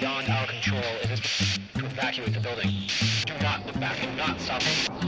beyond our control is to evacuate the building. Do not look back and not stop.